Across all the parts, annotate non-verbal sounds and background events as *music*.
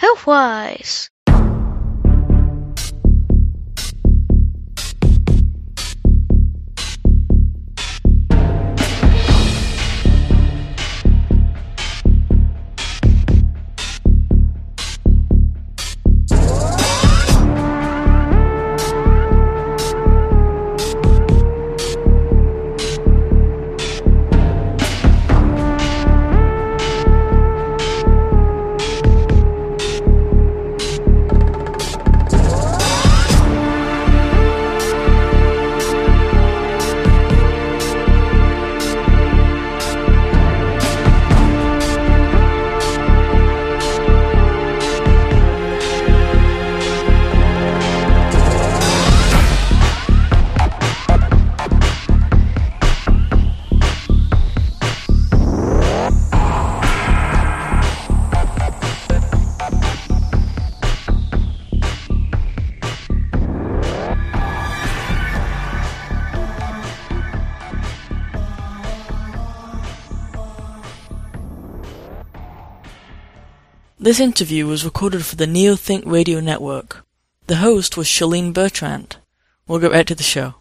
Health Wyze. This interview was recorded for the NeoThink Radio Network. The host was Kjelene Bertrand. We'll get right to the show.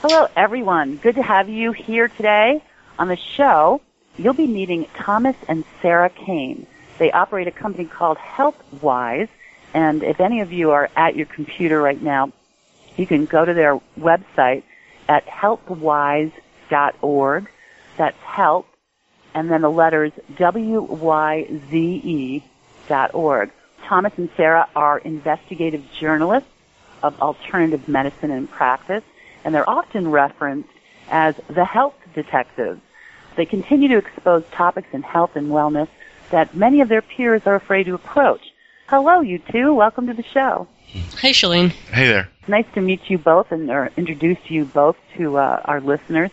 Hello, everyone. Good to have you here today. On the show, you'll be meeting Thomas and Sarah Kane. They operate a company called Health Wyze, and if any of you are at your computer right now, you can go to their website at healthwyze.org. That's help and then the letters W-Y-Z-E dot org. Thomas and Sarah are investigative journalists of alternative medicine and practice, and they're often referenced as the health detectives. They continue to expose topics in health and wellness that many of their peers are afraid to approach. Hello, you two. Welcome to the show. Hey, Kjelene. Hey there. Nice to meet you both and or introduce you both to uh, our listeners.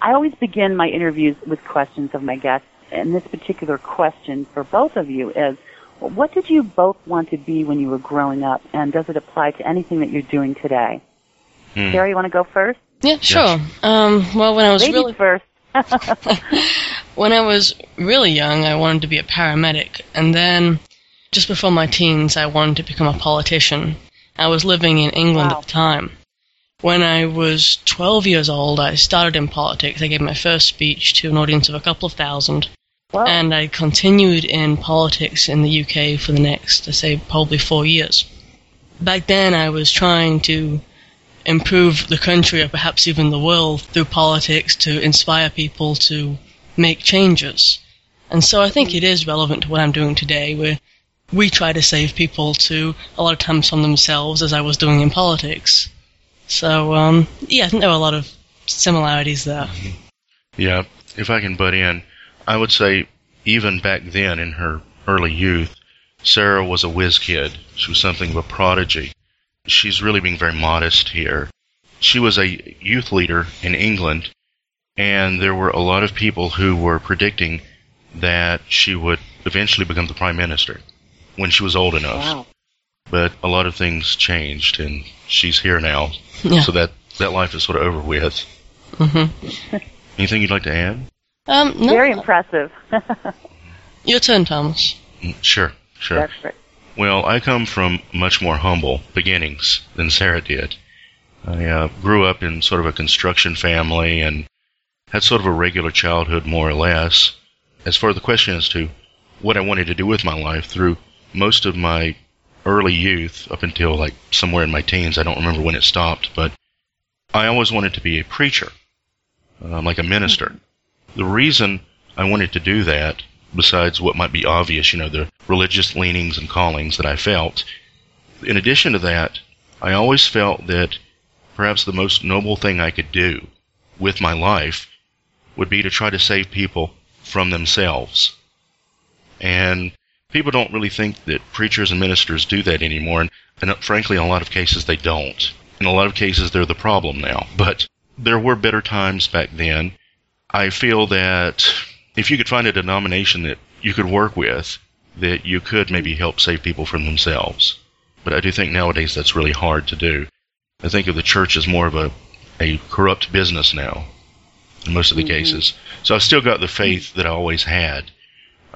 I always begin my interviews with questions of my guests, and this particular question for both of you is, what did you both want to be when you were growing up, and does it apply to anything that you're doing today? Hmm. Sarah, you want to go first? Yeah, sure. Yes. Um, well, when I was Ladies really first. *laughs* *laughs* when I was really young, I wanted to be a paramedic, and then just before my teens, I wanted to become a politician. I was living in England wow. at the time, when I was 12 years old, I started in politics. I gave my first speech to an audience of a couple of thousand. Wow. And I continued in politics in the UK for the next, I say, probably four years. Back then, I was trying to improve the country or perhaps even the world through politics to inspire people to make changes. And so I think it is relevant to what I'm doing today, where we try to save people to a lot of times from themselves, as I was doing in politics. So, um, yeah, there are a lot of similarities there. Mm-hmm. Yeah, if I can butt in, I would say even back then in her early youth, Sarah was a whiz kid. She was something of a prodigy. She's really being very modest here. She was a youth leader in England, and there were a lot of people who were predicting that she would eventually become the prime minister when she was old enough. Wow. But a lot of things changed, and she's here now. Yeah. So that, that life is sort of over with. Mm-hmm. *laughs* Anything you'd like to add? Um, no. Very impressive. *laughs* Your turn, Thomas. Mm, sure, sure. That's right. Well, I come from much more humble beginnings than Sarah did. I uh, grew up in sort of a construction family and had sort of a regular childhood, more or less. As for the question as to what I wanted to do with my life, through most of my early youth up until like somewhere in my teens. I don't remember when it stopped, but I always wanted to be a preacher, um, like a minister. The reason I wanted to do that, besides what might be obvious, you know, the religious leanings and callings that I felt, in addition to that, I always felt that perhaps the most noble thing I could do with my life would be to try to save people from themselves. And people don't really think that preachers and ministers do that anymore, and, and frankly, in a lot of cases, they don't. In a lot of cases, they're the problem now. But there were better times back then. I feel that if you could find a denomination that you could work with, that you could maybe help save people from themselves. But I do think nowadays that's really hard to do. I think of the church as more of a, a corrupt business now, in most of the mm-hmm. cases. So I've still got the faith that I always had.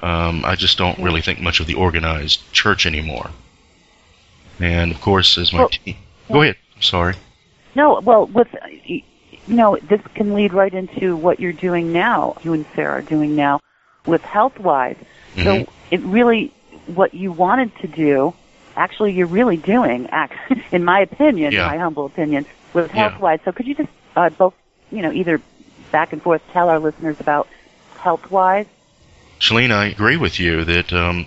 Um, I just don't really think much of the organized church anymore. And of course, as my Well, team. Go ahead. I'm sorry. No, well, with you know, this can lead right into what you're doing now. You and Sarah are doing now with Health Wyze. Mhm. So it really, what you wanted to do, actually, you're really doing. *laughs* In my opinion, Yeah. my humble opinion, with Yeah. Health Wyze. So could you just uh, both, you know, either back and forth tell our listeners about Health Wyze? Kjelene, I agree with you that um,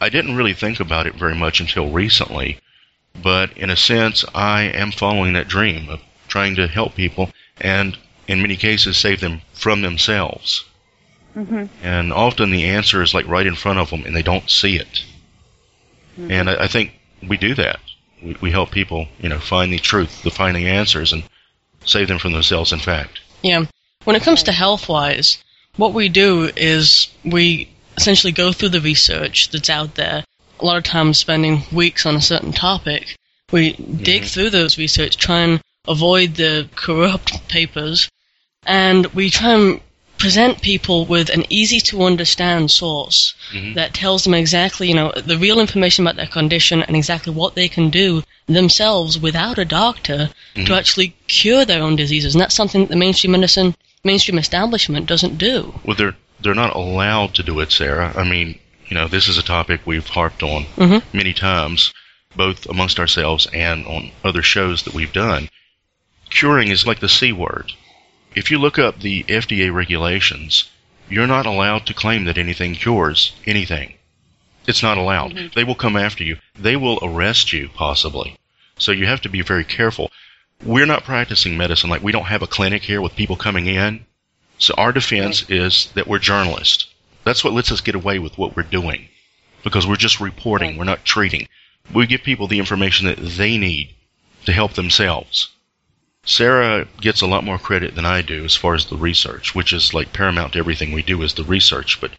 I didn't really think about it very much until recently. But in a sense, I am following that dream of trying to help people and, in many cases, save them from themselves. Mm-hmm. And often the answer is like right in front of them and they don't see it. And I, I think we do that. We, we help people, you know, find the truth, the find the answers, and save them from themselves, in fact. Yeah. When it comes to health wise, what we do is we essentially go through the research that's out there, a lot of times spending weeks on a certain topic. We dig through those research, try and avoid the corrupt papers, and we try and present people with an easy to understand source Mhm. that tells them exactly, you know, the real information about their condition and exactly what they can do themselves without a doctor to actually cure their own diseases. And that's something that the mainstream medicine, mainstream establishment doesn't do. Well, they're they're not allowed to do it, Sarah. I mean, you know, this is a topic we've harped on Mhm. many times, both amongst ourselves and on other shows that we've done. Curing is like the C word. If you look up the FDA regulations, you're not allowed to claim that anything cures anything. It's not allowed. They will come after you. They will arrest you, possibly. So you have to be very careful. We're not practicing medicine. Like, we don't have a clinic here with people coming in. So our defense is that we're journalists. That's what lets us get away with what we're doing. Because we're just reporting, we're not treating. We give people the information that they need to help themselves. Sarah gets a lot more credit than I do as far as the research, which is like paramount to everything we do is the research. But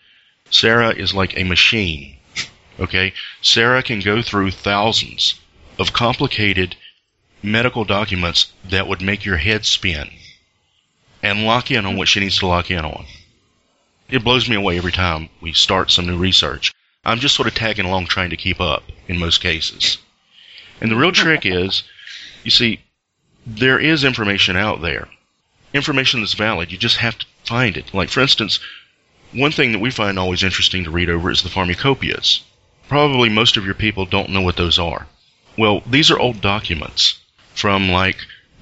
Sarah is like a machine. Okay? Sarah can go through thousands of complicated medical documents that would make your head spin and lock in on what she needs to lock in on. It blows me away every time we start some new research. I'm just sort of tagging along trying to keep up in most cases. And the real trick *laughs* is, you see, there is information out there. Information that's valid. You just have to find it. Like, for instance, one thing that we find always interesting to read over is the pharmacopoeias. Probably most of your people don't know what those are. Well, these are old documents from like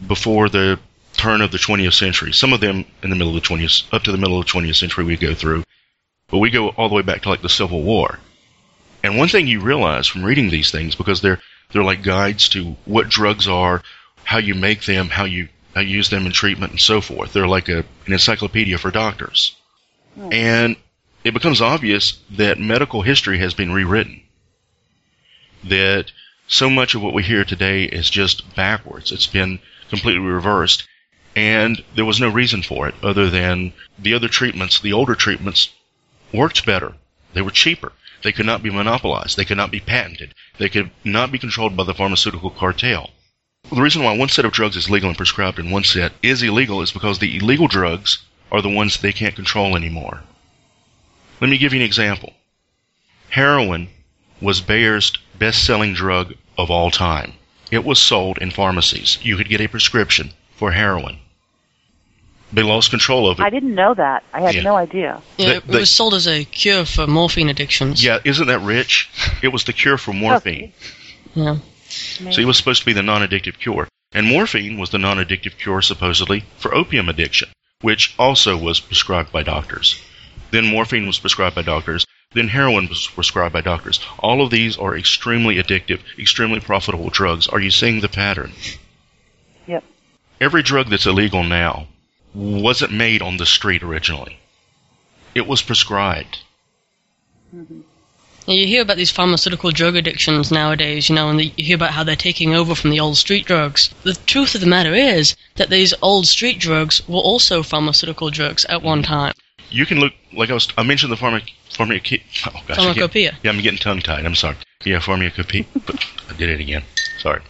before the turn of the 20th century. Some of them in the middle of the 20th, up to the middle of the 20th century, we go through. But we go all the way back to like the Civil War. And one thing you realize from reading these things, because they're they're like guides to what drugs are, how you make them, how you how you use them in treatment, and so forth. They're like a, an encyclopedia for doctors. Hmm. And it becomes obvious that medical history has been rewritten. That so much of what we hear today is just backwards. It's been completely reversed. And there was no reason for it other than the other treatments, the older treatments, worked better. They were cheaper. They could not be monopolized. They could not be patented. They could not be controlled by the pharmaceutical cartel. The reason why one set of drugs is legal and prescribed and one set is illegal is because the illegal drugs are the ones they can't control anymore. Let me give you an example. Heroin was Bayer's best-selling drug of all time. It was sold in pharmacies. You could get a prescription for heroin. They lost control of it. I didn't know that. I had Yeah. no idea. Yeah, The- it was sold as a cure for morphine addictions. Yeah, isn't that rich? It was the cure for morphine. Yeah. So it was supposed to be the non-addictive cure. And morphine was the non-addictive cure supposedly for opium addiction, which also was prescribed by doctors. Then morphine was prescribed by doctors. Then heroin was prescribed by doctors. All of these are extremely addictive, extremely profitable drugs. Are you seeing the pattern? Yep. Every drug that's illegal now wasn't made on the street originally. It was prescribed. Yeah, you hear about these pharmaceutical drug addictions nowadays, you know, and the, you hear about how they're taking over from the old street drugs. The truth of the matter is that these old street drugs were also pharmaceutical drugs at one time. You can look like I was. I mentioned the pharma. pharma oh gosh, I can't- Pharmacopoeia. Yeah, I'm getting tongue tied. I'm sorry. Yeah, pharmacopoeia. but I did it again. Sorry.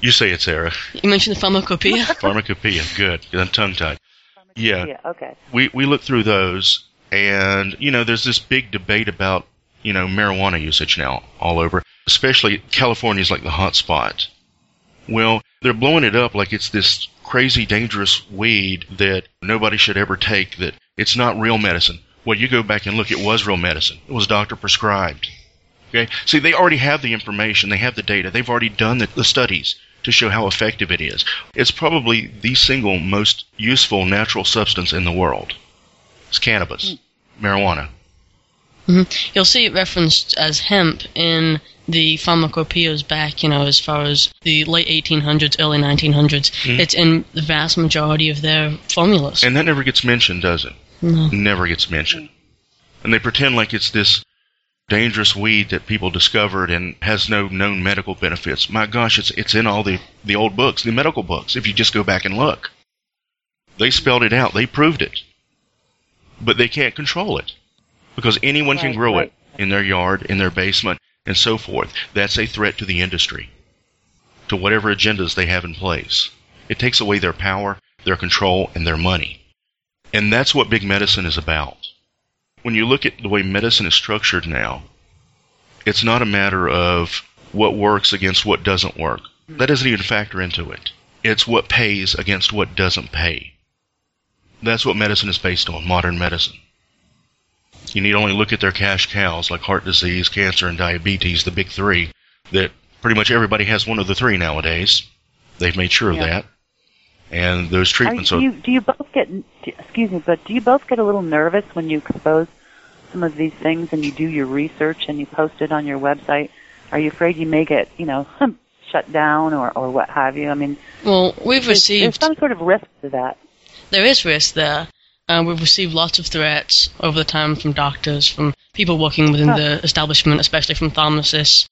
You say it, Sarah. You mentioned the pharmacopoeia. Pharmacopoeia. *laughs* Good. I'm tongue tied. Yeah, Yeah. Okay. we we look through those, And, you know, there's this big debate about, you know, marijuana usage now all over, especially California's like the hot spot. Well, they're blowing it up like it's this crazy dangerous weed that nobody should ever take, that it's not real medicine. Well, you go back and look, it was real medicine. It was doctor prescribed. Okay? See, they already have the information, they have the data, they've already done the, the studies to show how effective it is. It's probably the single most useful natural substance in the world. It's cannabis, marijuana. Mm-hmm. You'll see it referenced as hemp in the pharmacopoeias back, you know, as far as the late 1800s, early 1900s. Mhm. It's in the vast majority of their formulas. And that never gets mentioned, does it? No. Never gets mentioned. And they pretend like it's this dangerous weed that people discovered and has no known medical benefits. My gosh, it's it's in all the, the old books, the medical books, if you just go back and look. They spelled it out, they proved it. But they can't control it. Because anyone can grow right. it in their yard, in their basement, and so forth. That's a threat to the industry. To whatever agendas they have in place. It takes away their power, their control, and their money. And that's what big medicine is about. When you look at the way medicine is structured now, it's not a matter of what works against what doesn't work. That doesn't even factor into it. It's what pays against what doesn't pay. That's what medicine is based on, modern medicine. You need only look at their cash cows like heart disease, cancer, and diabetes, the big three, that pretty much everybody has one of the three nowadays. They've made sure of that. And those Are, treatments do are you do you both get excuse me, but do you both get a little nervous when you expose some of these things and you do your research and you post it on your website? Are you afraid you may get you know *laughs* shut down or or what have you? I mean, Well, we've there's, there's received some sort of risk to that. there is risk there. Uh, we've received lots of threats over the time from doctors, from people working within Huh. the establishment, especially from pharmacists.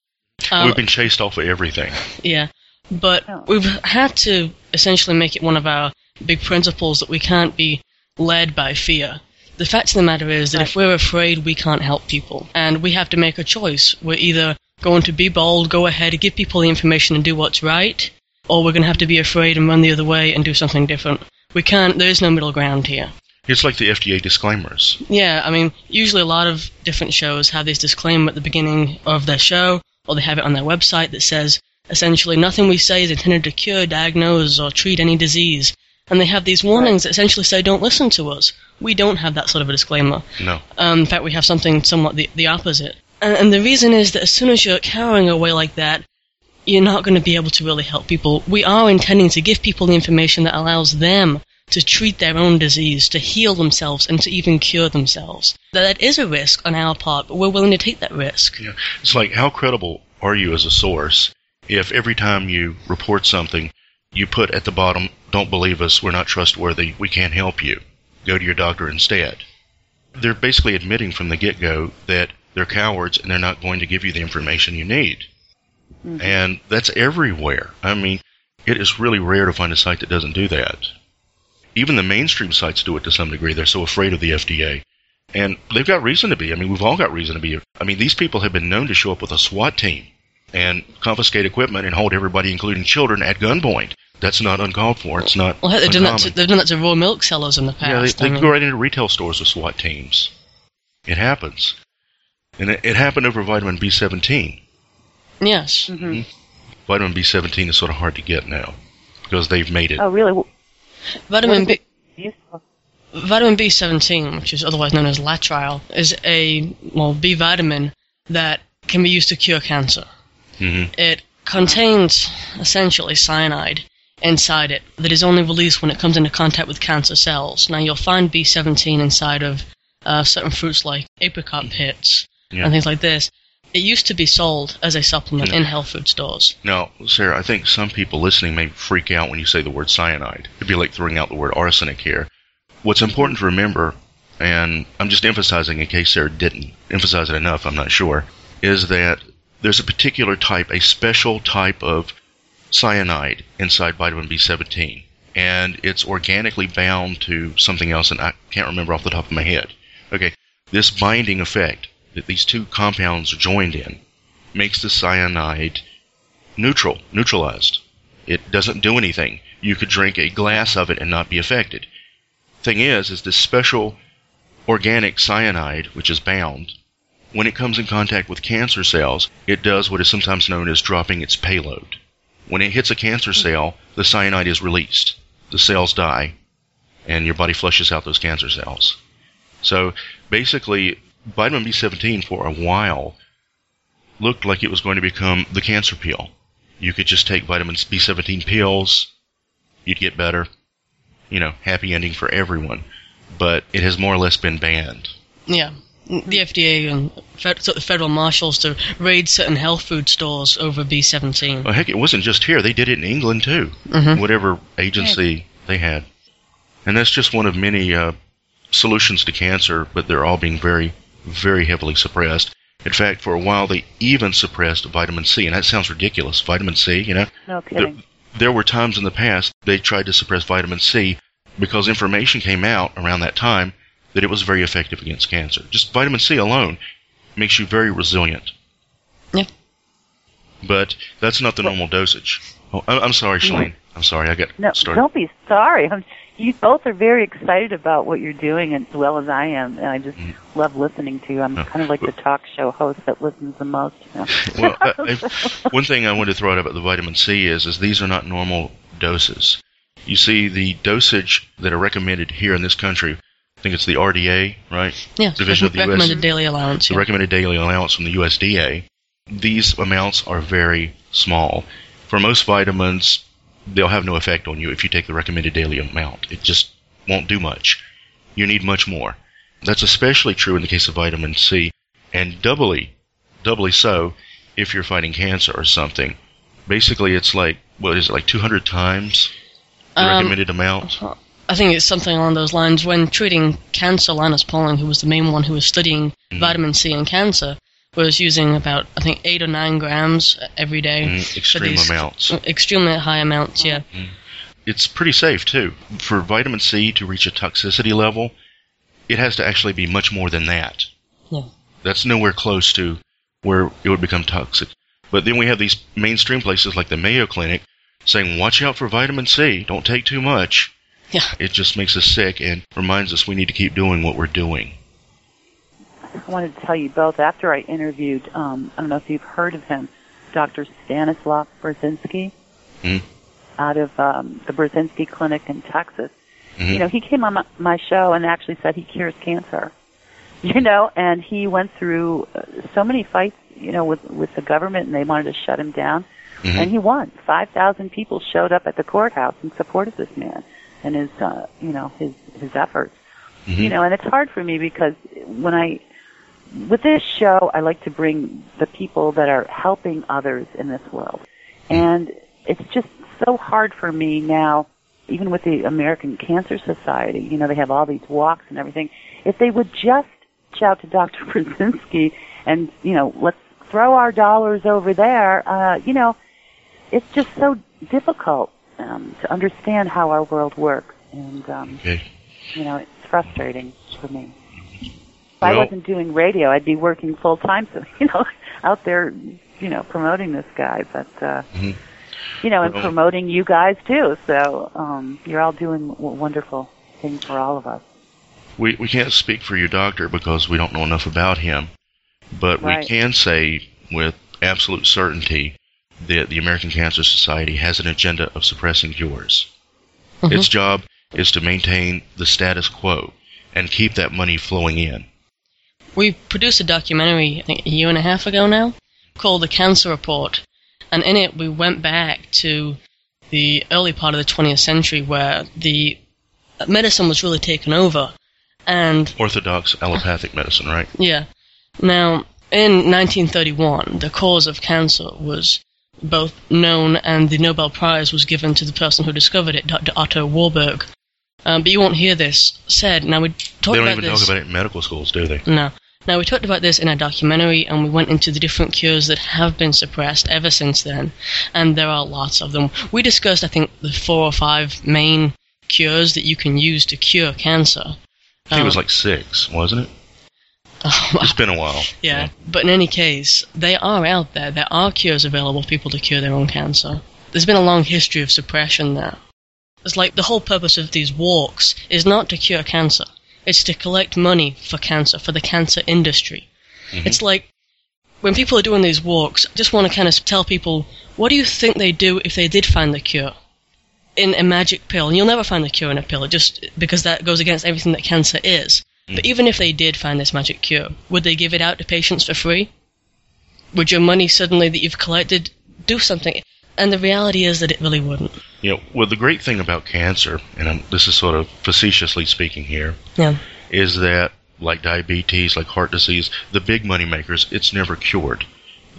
Um, we've been chased off of everything. yeah, but Oh. we've had to essentially make it one of our big principles that we can't be led by fear. The fact of the matter is that if we're afraid, we can't help people, and we have to make a choice. We're either going to be bold, go ahead, give people the information, and do what's right, or we're going to have to be afraid and run the other way and do something different. We can't. There is no middle ground here. It's like the FDA disclaimers. Yeah, I mean, usually a lot of different shows have this disclaimer at the beginning of their show, or they have it on their website that says essentially nothing we say is intended to cure, diagnose, or treat any disease. And they have these warnings that essentially say don't listen to us. We don't have that sort of a disclaimer. No. Um, in fact, we have something somewhat the, the opposite. And, and the reason is that as soon as you're cowering away like that, you're not going to be able to really help people. We are intending to give people the information that allows them to treat their own disease, to heal themselves, and to even cure themselves. That is a risk on our part, but we're willing to take that risk. Yeah. It's like, how credible are you as a source if every time you report something, you put at the bottom, don't believe us, we're not trustworthy, we can't help you, go to your doctor instead? They're basically admitting from the get go that they're cowards and they're not going to give you the information you need. Mm-hmm. And that's everywhere. I mean, it is really rare to find a site that doesn't do that. Even the mainstream sites do it to some degree. They're so afraid of the FDA. And they've got reason to be. I mean, we've all got reason to be. I mean, these people have been known to show up with a SWAT team and confiscate equipment and hold everybody, including children, at gunpoint. That's not uncalled for. It's not Well, they've done, that to, they've done that to raw milk sellers in the past. yeah, they, past. they I mean, go right into retail stores with SWAT teams. It happens. And it, it happened over vitamin B17. yes. hmm Vitamin B17 is sort of hard to get now because they've made it. Oh, really? Vitamin B. Useful? Vitamin B17, which is otherwise known as laetrile, is a well B vitamin that can be used to cure cancer. Hmm It contains essentially cyanide inside it that is only released when it comes into contact with cancer cells. Now you'll find B17 inside of uh, certain fruits like apricot pits Yeah. and things like this. It used to be sold as a supplement Yeah. in health food stores. Now, Sarah, I think some people listening may freak out when you say the word cyanide. It'd be like throwing out the word arsenic here. What's important to remember, and I'm just emphasizing in case Sarah didn't emphasize it enough, I'm not sure, is that there's a particular type, a special type of cyanide inside vitamin B17. And it's organically bound to something else, and I can't remember off the top of my head. Okay, this binding effect that these two compounds are joined in makes the cyanide neutral, neutralized. It doesn't do anything. You could drink a glass of it and not be affected. Thing is, is this special organic cyanide, which is bound, when it comes in contact with cancer cells, it does what is sometimes known as dropping its payload. When it hits a cancer hmm. cell, the cyanide is released. The cells die, and your body flushes out those cancer cells. So basically, vitamin B17 for a while looked like it was going to become the cancer pill. You could just take vitamin B17 pills, you'd get better. You know, happy ending for everyone. But it has more or less been banned. Yeah. The FDA and fed, the federal marshals to raid certain health food stores over B17. Well, heck, it wasn't just here. They did it in England too. Mhm. Whatever agency they had, and that's just one of many uh, solutions to cancer. But they're all being very, very heavily suppressed. In fact, for a while they even suppressed vitamin C, and that sounds ridiculous. Vitamin C, you know, No kidding. there were times in the past they tried to suppress vitamin C because information came out around that time that it was very effective against cancer. Just vitamin C alone makes you very resilient. Yeah. But that's not the normal dosage. Oh, I'm, I'm sorry, Kjelene. I'm sorry, I got No, started. don't be sorry. I'm, you both are very excited about what you're doing as well as I am, and I just Mm. love listening to you. I'm No. kind of like the talk show host that listens the most. You know? *laughs* well, I, I, one thing I wanted to throw out about the vitamin C is, is these are not normal doses. You see, the dosage that are recommended here in this country, I think it's the RDA, right? Yeah. Division of the US. recommended daily allowance. the Yeah. recommended daily allowance from the USDA, these amounts are very small. For most vitamins, they'll have no effect on you if you take the recommended daily amount. It just won't do much. You need much more. That's especially true in the case of vitamin C, and doubly, doubly so if you're fighting cancer or something. Basically, it's like, what is it, like 200 times the Um, recommended amount? I think it's something along those lines. When treating cancer, Linus Pauling, who was the main one who was studying Mhm. vitamin C and cancer, was using about I think eight or nine grams every day. Mm, for extreme these- amounts. Extremely high amounts. Yeah. it's pretty safe too. For vitamin C to reach a toxicity level, it has to actually be much more than that. Yeah. That's nowhere close to where it would become toxic. But then we have these mainstream places like the Mayo Clinic saying, watch out for vitamin C, don't take too much. Yeah. It just makes us sick and reminds us we need to keep doing what we're doing. I wanted to tell you both. After I interviewed, um, I don't know if you've heard of him, Dr. Stanislaw Burzynski, Hmm. out of um, the Burzynski Clinic in Texas. Mhm. You know, he came on my, my show and actually said he cures cancer. *laughs* You know, and he went through uh, so many fights, you know, with with the government, and they wanted to shut him down, Mhm. and he won. Five thousand people showed up at the courthouse and supported this man and his, uh, you know, his his efforts Mhm. you know, and it's hard for me because when I, with this show, I like to bring the people that are helping others in this world. And it's just so hard for me now, even with the American Cancer Society, you know, they have all these walks and everything. If they would just reach out to Dr. *laughs* Burzynski and, you know, let's throw our dollars over there, uh, you know, it's just so difficult um, to understand how our world works. And, um, Okay. you know, it's frustrating for me. If I wasn't doing radio, I'd be working full time, so *laughs* you know, out there, you know, promoting this guy. But uh, Mhm. you know, and Well- promoting you guys too. So um, you're all doing wonderful things for all of us. We, we can't speak for your doctor because we don't know enough about him, but Right. we can say with absolute certainty that the American Cancer Society has an agenda of suppressing cures. Mhm. Its job is to maintain the status quo and keep that money flowing in. We produced a documentary, I think a year and a half ago now, called The Cancer Report. And in it, we went back to the early part of the 20th century where the medicine was really taken over. And Orthodox allopathic medicine, right? Yeah. Now, in 1931, the cause of cancer was both known and the Nobel Prize was given to the person who discovered it, Dr. Otto Warburg. Um, but you won't hear this said. Now, we talked about this. they don't even this. talk about it in medical schools, do they? No. Now, we talked about this in a documentary, and we went into the different cures that have been suppressed ever since then, and there are lots of them. We discussed, I think, the four or five main cures that you can use to cure cancer. I think it was Um, like six, wasn't it? *laughs* It's been a while. Yeah, but in any case, they are out there. There are cures available for people to cure their own cancer. There's been a long history of suppression there. It's like the whole purpose of these walks is not to cure cancer. It's to collect money for cancer, for the cancer industry. Mm-hmm. It's like when people are doing these walks, I just want to kind of tell people, what do you think they do if they did find the cure? In a magic pill, and you'll never find the cure in a pill, just because that goes against everything that cancer is. But even if they did find this magic cure, would they give it out to patients for free? Would your money suddenly that you've collected do something? And the reality is that it really wouldn't. You know, well, the great thing about cancer, and I'm, this is sort of facetiously speaking here, Yeah. is that like diabetes, like heart disease, the big money makers, it's never cured.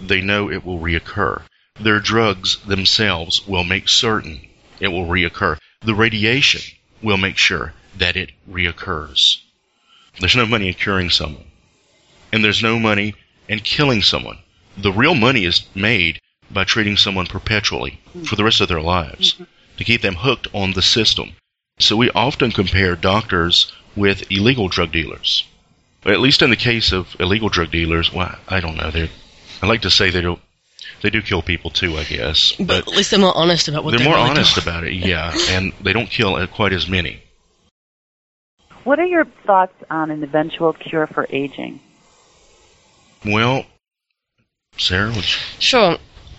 They know it will reoccur. Their drugs themselves will make certain it will reoccur. The radiation will make sure that it reoccurs. There's no money in curing someone. And there's no money in killing someone. The real money is made by treating someone perpetually for the rest of their lives to keep them hooked on the system. So we often compare doctors with illegal drug dealers. At least in the case of illegal drug dealers, well, I don't know. They, I like to say they don't. They do kill people too, I guess. But, But at least they're more honest about what they're doing. they're more really honest doing. about it, yeah, and they don't kill quite as many. What are your thoughts on an eventual cure for aging? Well, Sarah, would you, Sure.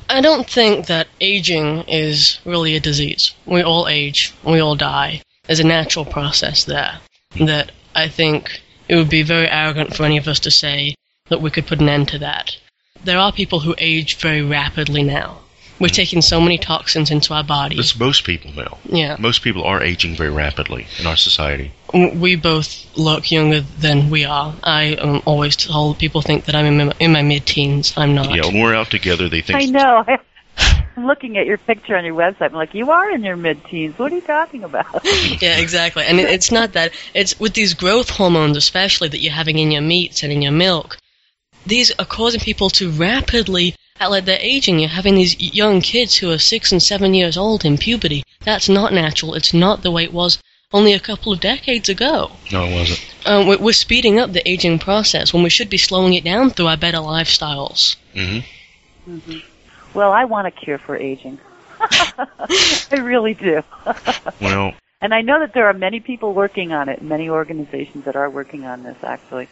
I don't think that aging is really a disease. We all age, we all die. There's a natural process there that I think it would be very arrogant for any of us to say that we could put an end to that. There are people who age very rapidly now. We're taking so many toxins into our body. that's most people now. Yeah. Most people are aging very rapidly in our society. We both look younger than we are. I am always told people think that I'm in my, in my mid-teens. I'm not. Yeah, when we're out together, they think I know. *laughs* I'm looking at your picture on your website. I'm like, you are in your mid-teens. What are you talking about? *laughs* Yeah, exactly. And it, it's not that. It's with these growth hormones, especially that you're having in your meats and in your milk. These are causing people to rapidly act like they're aging. You're having these young kids who are six and seven years old in puberty. That's not natural. It's not the way it was only a couple of decades ago. no, it wasn't. Um, we're, we're speeding up the aging process when we should be slowing it down through our better lifestyles. Mm-hmm. Mm-hmm. well, I want a cure for aging. *laughs* I really do. *laughs* Well, And I know that there are many people working on it, many organizations that are working on this actually.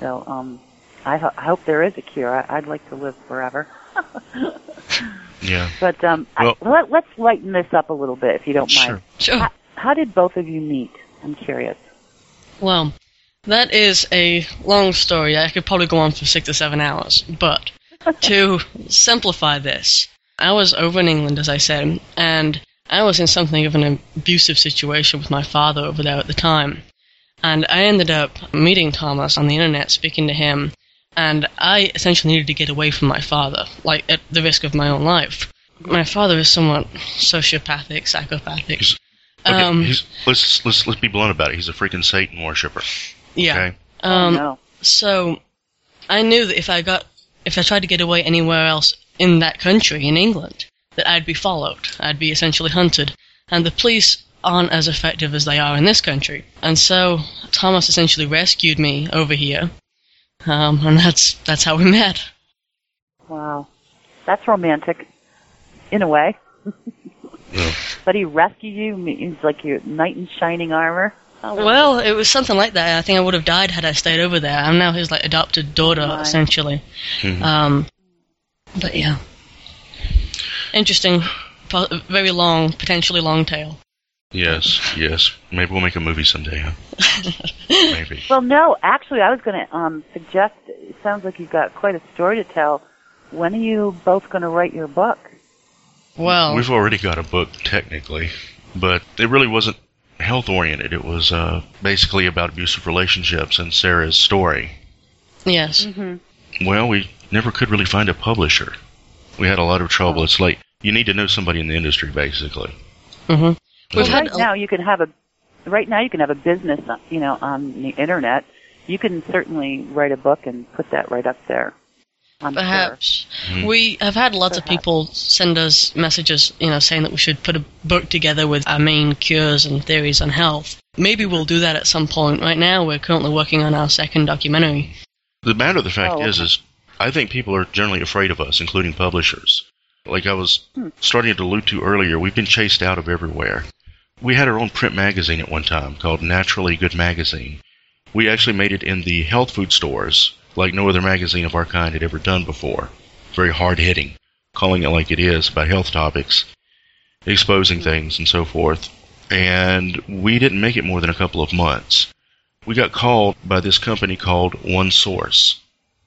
So um, I, ho- I hope there is a cure. I- I'd like to live forever. *laughs* yeah. But um, Well- I, let, let's lighten this up a little bit, if you don't mind. Sure. Sure. How, how did both of you meet? I'm curious. Well, that is a long story. I could probably go on for six or seven hours. But *laughs* to simplify this, I was over in England, as I said, and I was in something of an abusive situation with my father over there at the time. And I ended up meeting Thomas on the internet, speaking to him, and I essentially needed to get away from my father, like at the risk of my own life. My father is somewhat sociopathic, psychopathic. He's- Okay, Um, he's, let's let's let's be blunt about it. He's a freaking Satan worshiper. Yeah. Okay. Um, oh, no. So I knew that if I got if I tried to get away anywhere else in that country, in England, that I'd be followed. I'd be essentially hunted. And the police aren't as effective as they are in this country. And so Thomas essentially rescued me over here. Um, and that's that's how we met. Wow. That's romantic, in a way. Yeah. But he rescued you, means like your knight in shining armor. Oh, Well, it was something like that. I think I would have died had I stayed over there. I'm now his like adopted daughter, Right. essentially. Mhm. Um, but yeah, interesting, very long, potentially long tail. Yes, yes. Maybe we'll make a movie someday. Huh? *laughs* Maybe. Well, no, actually, I was going to um, suggest. It sounds like you've got quite a story to tell. When are you both going to write your book? Well, We've already got a book technically, but it really wasn't health oriented. It was uh, basically about abusive relationships and Sarah's story. yes, mhm Well, we never could really find a publisher. We had a lot of trouble. It's like you need to know somebody in the industry, basically. hmm we've Well, right a- now you can have a right now you can have a business, you know, on the internet. You can certainly write a book and put that right up there. I'm sure. perhaps Mhm. we have had lots of people send us messages, you know, saying that we should put a book together with our main cures and theories on health. Maybe we'll do that at some point. Right now, we're currently working on our second documentary. The matter of the fact Oh, is, is I think people are generally afraid of us, including publishers. Like I was Hmm. starting to allude to earlier, we've been chased out of everywhere. We had our own print magazine at one time called Naturally Good Magazine. We actually made it in the health food stores, like no other magazine of our kind had ever done before. Very hard hitting, calling it like it is about health topics, exposing hmm. things, and so forth. And we didn't make it more than a couple of months. We got called by this company called One Source.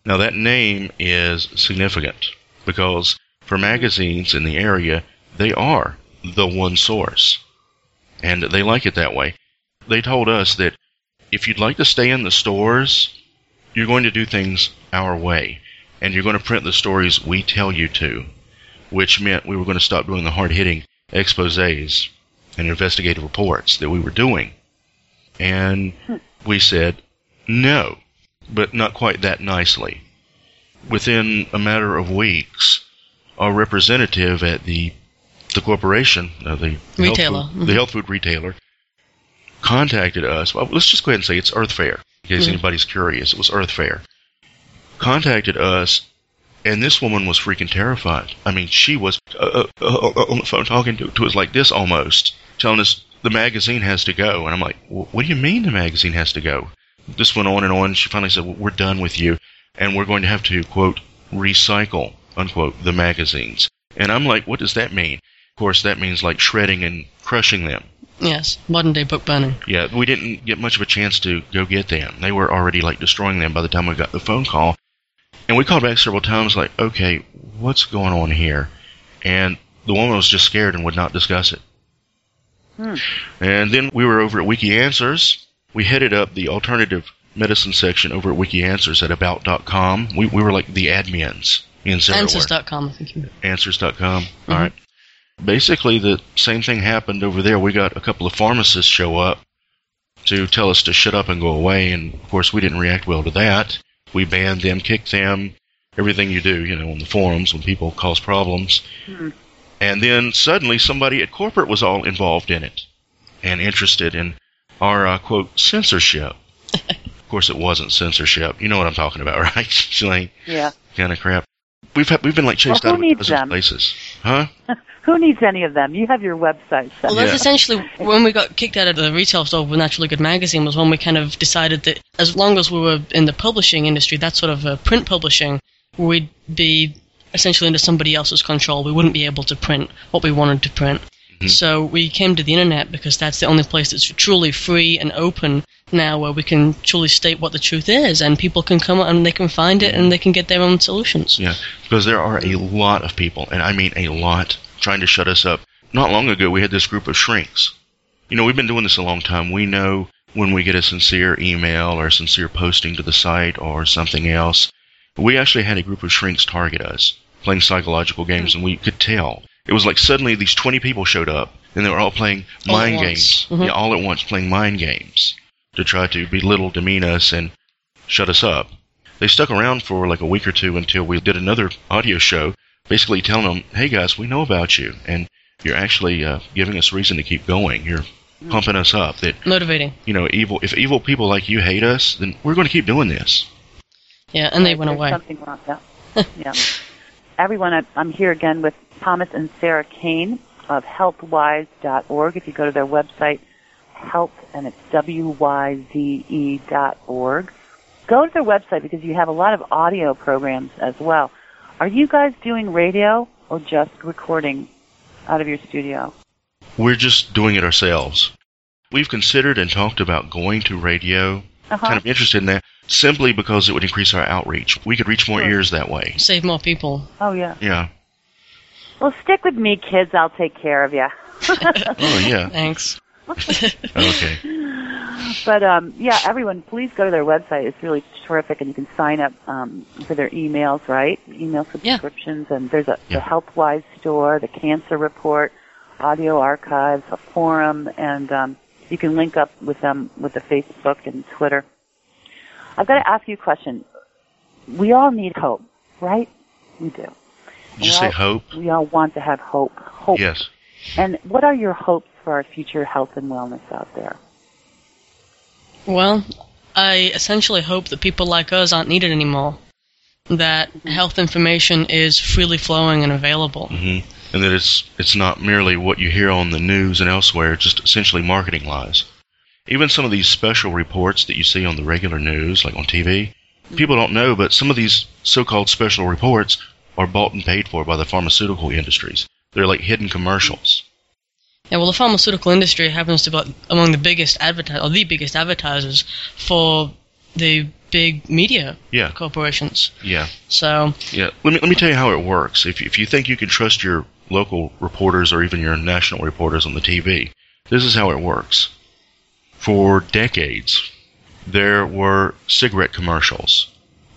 Now, that name is significant because for magazines in the area, they are the one source. And they like it that way. They told us that if you'd like to stay in the stores, you're going to do things our way. And you're going to print the stories we tell you to, which meant we were going to stop doing the hard hitting exposes and investigative reports that we were doing. And we said, no, but not quite that nicely. Within a matter of weeks, our representative at the the corporation, uh, the Retailer. health food, the health food retailer, contacted us. Well, let's just go ahead and say it's Earth Fare, in case Mhm. anybody's curious. It was Earth Fare. Contacted us, and this woman was freaking terrified. I mean, she was uh, uh, uh, on the phone talking to, to us like this almost, telling us the magazine has to go. And I'm like, what do you mean the magazine has to go? This went on and on. She finally said, well, we're done with you, and we're going to have to, quote, recycle, unquote, the magazines. And I'm like, what does that mean? Of course, that means like shredding and crushing them. Yes, modern day book burning. Yeah, we didn't get much of a chance to go get them. They were already like destroying them by the time we got the phone call. And we called back several times, like, okay, what's going on here? And the woman was just scared and would not discuss it. Hmm. And then we were over at Wiki Answers. We headed up the alternative medicine section over at Wiki Answers at about.com. We, we were like the admins in Sarah were. Answers.com, I think you Answers.com. All right. Basically, the same thing happened over there. We got a couple of pharmacists show up to tell us to shut up and go away, and of course, we didn't react well to that. We banned them, kicked them, everything you do, you know, on the forums when people cause problems. Hmm. And then suddenly, somebody at corporate was all involved in it and interested in our uh, quote censorship. *laughs* of course, it wasn't censorship. You know what I'm talking about, *laughs* right? Kjelene? Yeah. kind of crap. We've had, we've been like chased Well, out of a dozen them? places, huh? *laughs* Who needs any of them? You have your website set. Well, that's Yeah. essentially when we got kicked out of the retail store with Naturally Good magazine was when we kind of decided that as long as we were in the publishing industry, that sort of uh, print publishing, we'd be essentially under somebody else's control. We wouldn't be able to print what we wanted to print. Mhm. So we came to the internet because that's the only place that's truly free and open now where we can truly state what the truth is and people can come and they can find it and they can get their own solutions. Yeah, because there are a lot of people, and I mean a lot, trying to shut us up. Not long ago, we had this group of shrinks. You know, we've been doing this a long time. We know when we get a sincere email or a sincere posting to the site or something else. We actually had a group of shrinks target us, playing psychological games, and we could tell. It was like suddenly these 20 people showed up, and they were all playing mind once. games. Mhm. Yeah, all at once, playing mind games to try to belittle, demean us, and shut us up. They stuck around for like a week or two until we did another audio show, basically telling them, "Hey guys, we know about you, and you're actually uh, giving us reason to keep going. You're pumping us up. That Motivating. you know, evil. If evil people like you hate us, then we're going to keep doing this." Yeah, and they Right, went away. Something wrong. Yeah. *laughs* yeah. Everyone, I- I'm here again with Thomas and Sarah Kane of healthwyze.org. If you go to their website, health, and it's W-Y-Z-E E dot org. Go to their website because you have a lot of audio programs as well. Are you guys doing radio or just recording out of your studio? We're just doing it ourselves. We've considered and talked about going to radio. Uh-huh. Kind of interested in that simply because it would increase our outreach. We could reach more Sure. ears that way. Save more people. Oh, yeah. Yeah. Well, stick with me, kids. I'll take care of you. *laughs* Oh yeah. *laughs* Thanks. *laughs* Okay. But um, yeah, everyone, please go to their website. It's really terrific, and you can sign up um, for their emails, right? Email subscriptions, and there's a the Yeah. Health Wyze store, the Cancer Report, audio archives, a forum, and um, you can link up with them with the Facebook and Twitter. I've got to ask you a question. We all need hope, right? We do. Did you say hope? We all want to have hope. Hope. Yes. And what are your hopes for our future health and wellness out there? Well, I essentially hope that people like us aren't needed anymore. That health information is freely flowing and available. Mm-hmm. And that it's it's not merely what you hear on the news and elsewhere, just essentially marketing lies. Even some of these special reports that you see on the regular news, like on TV, people don't know, but some of these so-called special reports are bought and paid for by the pharmaceutical industries. They're like hidden commercials. Yeah, well, the pharmaceutical industry happens to be among the biggest advertisers, or the biggest advertisers for the big media Yeah. corporations. Yeah. So, Yeah, let me let me tell you how it works. If if you think you can trust your local reporters or even your national reporters on the TV, this is how it works. For decades, there were cigarette commercials,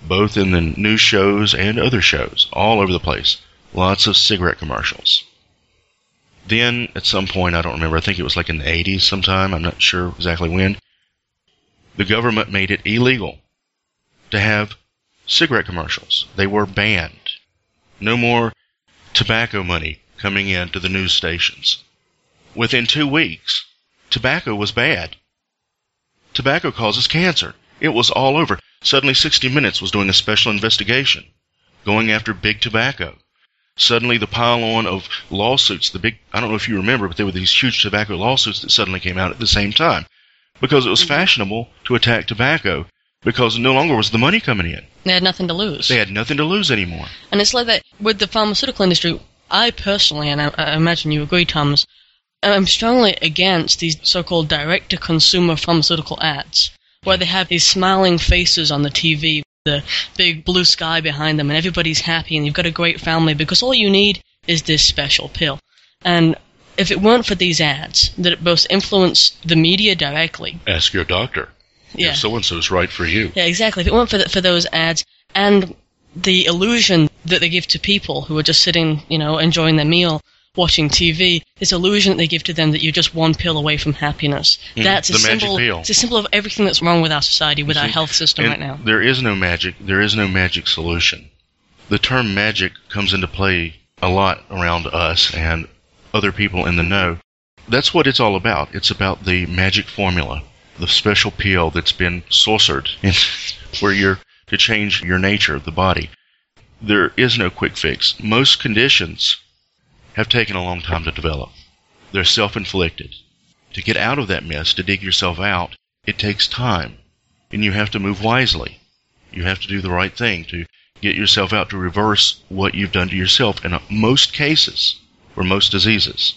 both in the news shows and other shows, all over the place. Lots of cigarette commercials. Then, at some point, I don't remember, I think it was like in the 80s sometime, I'm not sure exactly when, the government made it illegal to have cigarette commercials. They were banned. No more tobacco money coming in to the news stations. Within two weeks, tobacco was bad. Tobacco causes cancer. It was all over. Suddenly, 60 Minutes was doing a special investigation, going after big tobacco. Suddenly, the pile on of lawsuits, the big, I don't know if you remember, but there were these huge tobacco lawsuits that suddenly came out at the same time because it was mm-hmm. fashionable to attack tobacco because no longer was the money coming in. they had nothing to lose. They had nothing to lose anymore. And it's like that with the pharmaceutical industry. I personally, and I, I imagine you agree, Thomas, I'm strongly against these so-called direct-to-consumer pharmaceutical ads, where they have these smiling faces on the TV, the big blue sky behind them, and everybody's happy, and you've got a great family because all you need is this special pill. And if it weren't for these ads that both influence the media directly, Ask your doctor. yeah, If so and so's right for you. yeah, exactly. If it weren't for, th for those ads and the illusion that they give to people who are just sitting, you know, enjoying their meal, watching TV, this illusion that they give to them that you're just one pill away from happiness. Mm, that's a symbol. It's a symbol of everything that's wrong with our society, with our health system right now. There is no magic. There is no magic solution. The term magic comes into play a lot around us and other people in the know. That's what it's all about. It's about the magic formula, the special pill that's been sorcered *laughs* in, where you're to change your nature of the body. There is no quick fix. Most conditions have taken a long time to develop. They're self-inflicted. To get out of that mess, to dig yourself out, it takes time. And you have to move wisely. You have to do the right thing to get yourself out to reverse what you've done to yourself in most cases, or most diseases.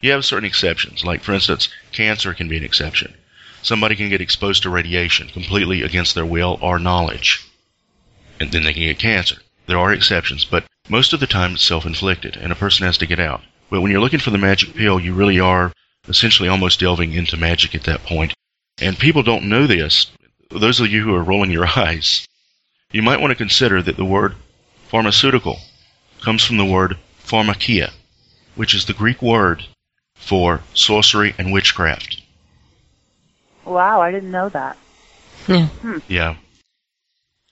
You have certain exceptions, like for instance, cancer can be an exception. Somebody can get exposed to radiation completely against their will or knowledge, and then they can get cancer. There are exceptions, but most of the time it's self-inflicted, and a person has to get out. But when you're looking for the magic pill, you really are essentially almost delving into magic at that point. And people don't know this. Those of you who are rolling your *laughs* eyes, you might want to consider that the word pharmaceutical comes from the word pharmakeia, which is the Greek word for sorcery and witchcraft. Wow, I didn't know that. Yeah. Hmm. Yeah.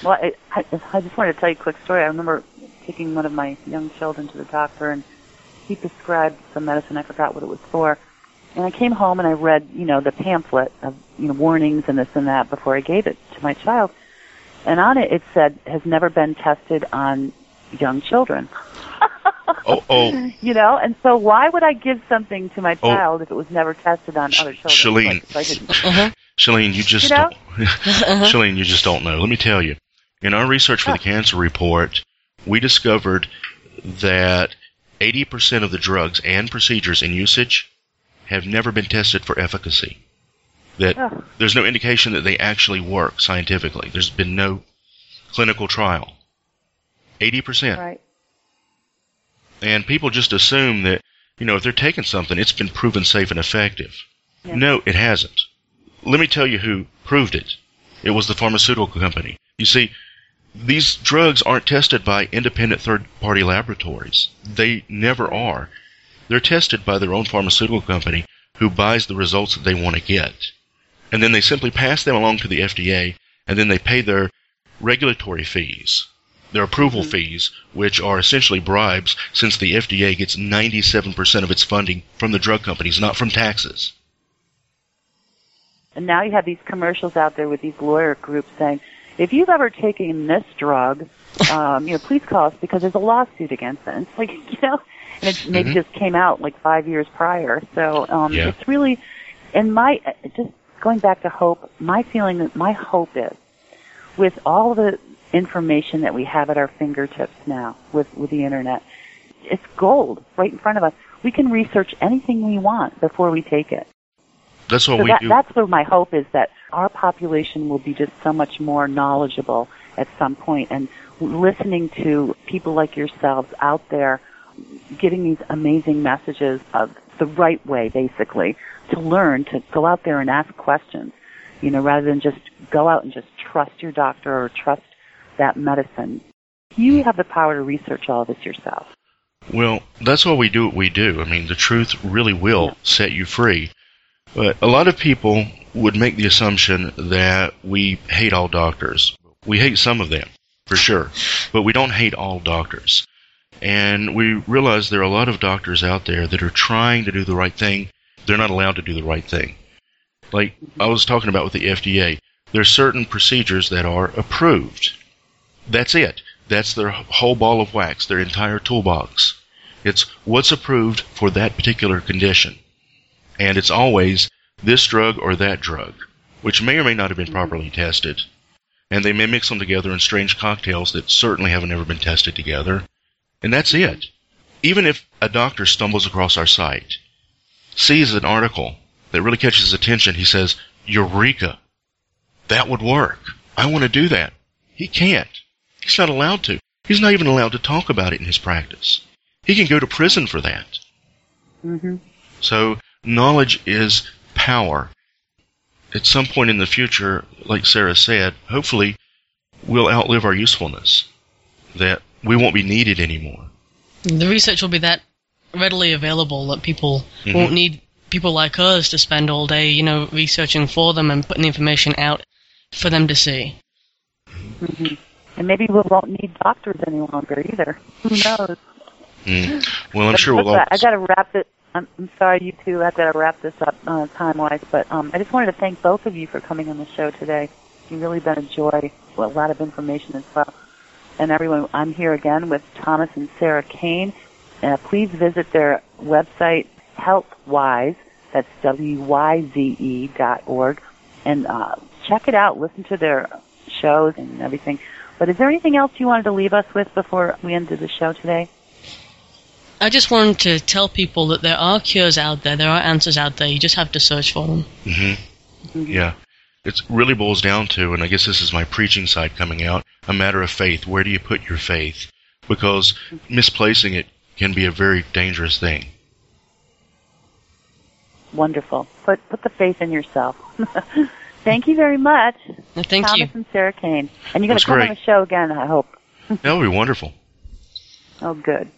Well, I, I, I just wanted to tell you a quick story. I remember taking one of my young children to the doctor, and he prescribed some medicine. I forgot what it was for. And I came home and I read, you know, the pamphlet of, you know, warnings and this and that before I gave it to my child. And on it, it said, has never been tested on young children. *laughs* Oh, oh, You know, and so why would I give something to my Oh. child if it was never tested on other children? Kjelene. Like, if I didn't. *laughs* Uh-huh. Kjelene, you just You know? don't. *laughs* Kjelene, you just don't know. Let me tell you. In our research for the cancer report, we discovered that 80% of the drugs and procedures in usage have never been tested for efficacy. That Ugh. there's no indication that they actually work scientifically. There's been no clinical trial. 80%. Right. And people just assume that, you know, if they're taking something, it's been proven safe and effective. Yeah. No, it hasn't. Let me tell you who proved it. It was the pharmaceutical company. You see, these drugs aren't tested by independent third party laboratories. They never are. They're tested by their own pharmaceutical company who buys the results that they want to get. And then they simply pass them along to the FDA, and then they pay their regulatory fees, their approval mm-hmm. fees, which are essentially bribes since the FDA gets 97% of its funding from the drug companies, not from taxes. And now you have these commercials out there with these lawyer groups saying, if you've ever taken this drug, um, you know, please call us because there's a lawsuit against it. And it's like, *laughs* you know, and it maybe Mhm. just came out like five years prior. So um, Yeah. it's really, and my, just going back to hope, my feeling that my hope is with all the information that we have at our fingertips now with, with the internet, it's gold right in front of us. We can research anything we want before we take it. That's what so we that, do. That's where my hope is that our population will be just so much more knowledgeable at some point and listening to people like yourselves out there getting these amazing messages of the right way basically to learn to go out there and ask questions you know rather than just go out and just trust your doctor or trust that medicine you have the power to research all of this yourself Well, that's why we do what we do. I mean, the truth really will set you free. But a lot of people would make the assumption that we hate all doctors. We hate some of them, for sure, but we don't hate all doctors. And we realize there are a lot of doctors out there that are trying to do the right thing. They're not allowed to do the right thing. Like I was talking about with the FDA, there are certain procedures that are approved. That's it. That's their whole ball of wax, their entire toolbox. It's what's approved for that particular condition. And it's always this drug or that drug, which may or may not have been properly tested. And they may mix them together in strange cocktails that certainly haven't ever been tested together. And that's it. Even if a doctor stumbles across our site, sees an article that really catches his attention, he says, Eureka! That would work. I want to do that. He can't. He's not allowed to. He's not even allowed to talk about it in his practice. He can go to prison for that. hmm So knowledge is power. At some point in the future, like Sarah said, hopefully we'll outlive our usefulness. That we won't be needed anymore. The research will be that readily available that people Mhm. won't need people like us to spend all day, you know, researching for them and putting the information out for them to see. hmm and maybe we won't need doctors any longer either who knows Mm. Well, I'm But sure we'll all. I got to wrap it. I'm, I'm sorry, you two. I've got to wrap this up uh, time wise, but um, I just wanted to thank both of you for coming on the show today. You've really been a joy. Well, a lot of information as well. And everyone, I'm here again with Thomas and Sarah Kane. Uh, please visit their website, Health Wyze. That's W-Y-Z-E dot org. And uh, check it out. Listen to their shows and everything. But is there anything else you wanted to leave us with before we ended the show today? I just wanted to tell people that there are cures out there, there are answers out there, you just have to search for them. hmm Yeah. It really boils down to, and I guess this is my preaching side coming out, a matter of faith. Where do you put your faith? Because misplacing it can be a very dangerous thing. Wonderful. Put put the faith in yourself. *laughs* Thank you very much, No, Thank Thomas you. and Sarah Kane. And you're going to come on the show again, I hope. That would be wonderful. *laughs* Oh, good.